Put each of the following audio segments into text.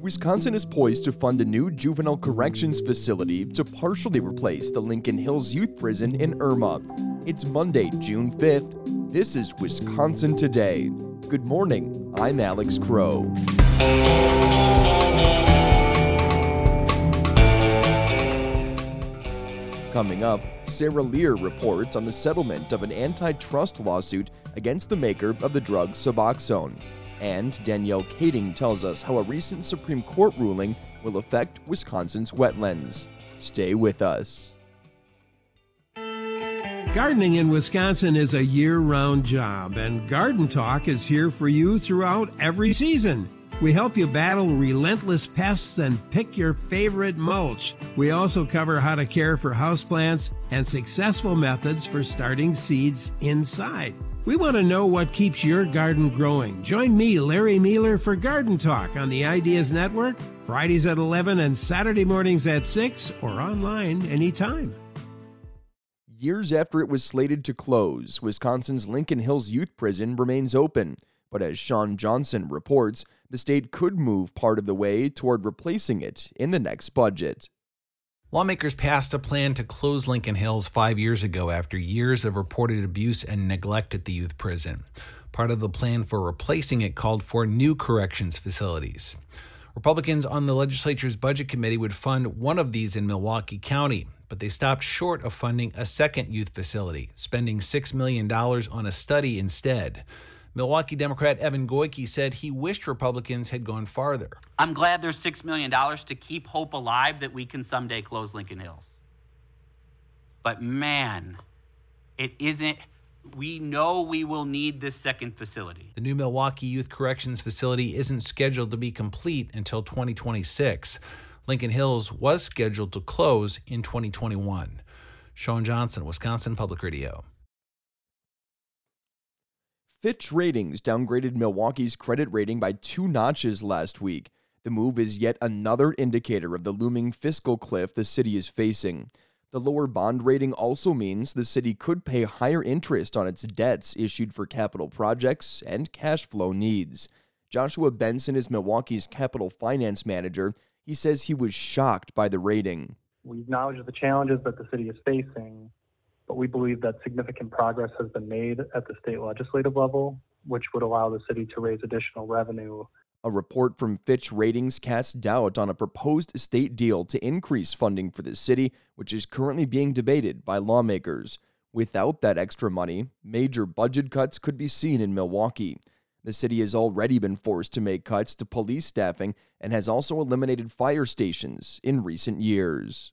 Wisconsin is poised to fund a new juvenile corrections facility to partially replace the Lincoln Hills Youth Prison in Irma. It's Monday, June 5th. This is Wisconsin Today. Good morning. I'm Alex Crow. Coming up, Sarah Lehr reports on the settlement of an antitrust lawsuit against the maker of the drug Suboxone. And Danielle Kaeding tells us how a recent Supreme Court ruling will affect Wisconsin's wetlands. Stay with us. Gardening in Wisconsin is a year round job, and Garden Talk is here for you throughout every season. We help you battle relentless pests and pick your favorite mulch. We also cover how to care for houseplants and successful methods for starting seeds inside. We want to know what keeps your garden growing. Join me, Larry Meiller, for Garden Talk on the Ideas Network, Fridays at 11 and Saturday mornings at 6, or online anytime. Years after it was slated to close, Wisconsin's Lincoln Hills Youth Prison remains open. But as Shawn Johnson reports, the state could move part of the way toward replacing it in the next budget. Lawmakers passed a plan to close Lincoln Hills five years ago after years of reported abuse and neglect at the youth prison. Part of the plan for replacing it called for new corrections facilities. Republicans on the legislature's budget committee would fund one of these in Milwaukee County, but they stopped short of funding a second youth facility, spending $6 million on a study instead. Milwaukee Democrat Evan Goyke said he wished Republicans had gone farther. I'm glad there's $6 million to keep hope alive that we can someday close Lincoln Hills. But man, it isn't. We know we will need this second facility. The new Milwaukee Youth Corrections Facility isn't scheduled to be complete until 2026. Lincoln Hills was scheduled to close in 2021. Shawn Johnson, Wisconsin Public Radio. Fitch Ratings downgraded Milwaukee's credit rating by two notches last week. The move is yet another indicator of the looming fiscal cliff the city is facing. The lower bond rating also means the city could pay higher interest on its debts issued for capital projects and cash flow needs. Joshua Benson is Milwaukee's capital finance manager. He says he was shocked by the rating. We acknowledge the challenges that the city is facing, but we believe that significant progress has been made at the state legislative level, which would allow the city to raise additional revenue. A report from Fitch Ratings casts doubt on a proposed state deal to increase funding for the city, which is currently being debated by lawmakers. Without that extra money, major budget cuts could be seen in Milwaukee. The city has already been forced to make cuts to police staffing and has also eliminated fire stations in recent years.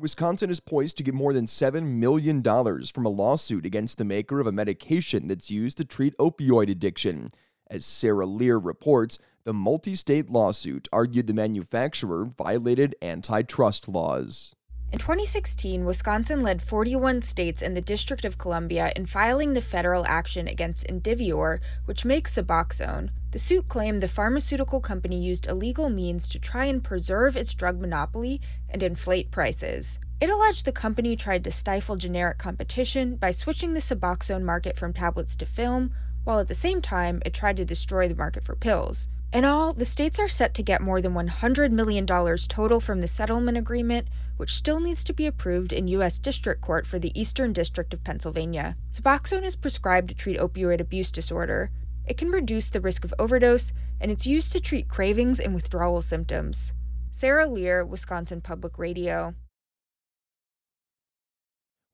Wisconsin is poised to get more than $7 million from a lawsuit against the maker of a medication that's used to treat opioid addiction. As Sarah Lehr reports, the multi state lawsuit argued the manufacturer violated antitrust laws. In 2016, Wisconsin led 41 states and the District of Columbia in filing the federal action against Indivior, which makes Suboxone. The suit claimed the pharmaceutical company used illegal means to try and preserve its drug monopoly and inflate prices. It alleged the company tried to stifle generic competition by switching the Suboxone market from tablets to film, while at the same time it tried to destroy the market for pills. In all, the states are set to get more than $100 million total from the settlement agreement, which still needs to be approved in U.S. District Court for the Eastern District of Pennsylvania. Suboxone is prescribed to treat opioid abuse disorder. It can reduce the risk of overdose, and it's used to treat cravings and withdrawal symptoms. Sarah Lehr, Wisconsin Public Radio.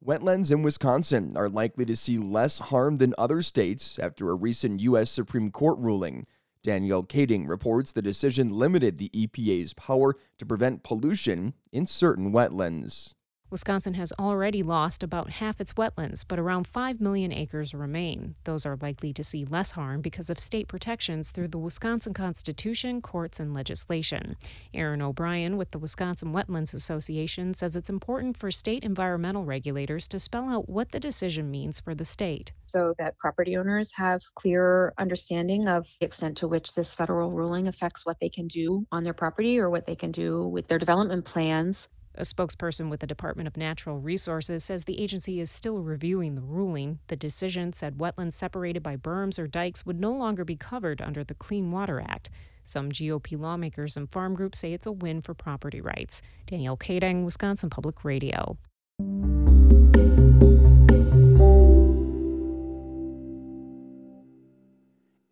Wetlands in Wisconsin are likely to see less harm than other states after a recent U.S. Supreme Court ruling. Danielle Kaeding reports the decision limited the EPA's power to prevent pollution in certain wetlands. Wisconsin has already lost about half its wetlands, but around 5 million acres remain. Those are likely to see less harm because of state protections through the Wisconsin Constitution, courts, and legislation. Erin O'Brien with the Wisconsin Wetlands Association says it's important for state environmental regulators to spell out what the decision means for the state. So that property owners have clear understanding of the extent to which this federal ruling affects what they can do on their property or what they can do with their development plans A spokesperson with the Department of Natural Resources says the agency is still reviewing the ruling. The decision said wetlands separated by berms or dikes would no longer be covered under the Clean Water Act. Some GOP lawmakers and farm groups say it's a win for property rights. Danielle Kaeding, Wisconsin Public Radio.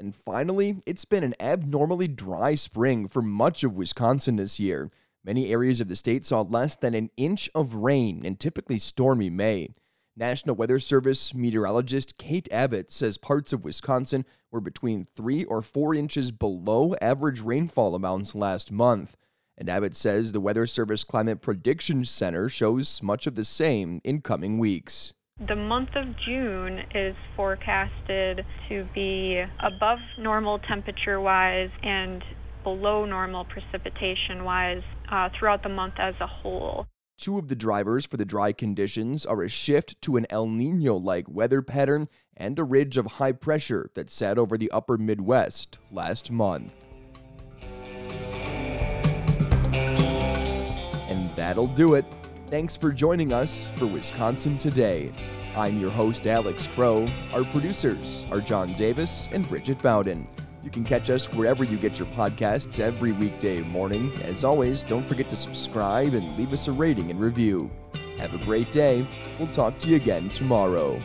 And finally, it's been an abnormally dry spring for much of Wisconsin this year. Many areas of the state saw less than an inch of rain in typically stormy May. National Weather Service meteorologist Kate Abbott says parts of Wisconsin were between 3 or 4 inches below average rainfall amounts last month. And Abbott says the Weather Service Climate Prediction Center shows much of the same in coming weeks. The month of June is forecasted to be above normal temperature wise and below normal precipitation wise uh, throughout the month as a whole. Two of the drivers for the dry conditions are a shift to an El Nino like weather pattern and a ridge of high pressure that sat over the upper Midwest last month. And that'll do it. Thanks for joining us for Wisconsin Today. I'm your host, Alex Crow. Our producers are John Davis and Bridget Bowden. You can catch us wherever you get your podcasts every weekday morning. As always, don't forget to subscribe and leave us a rating and review. Have a great day. We'll talk to you again tomorrow.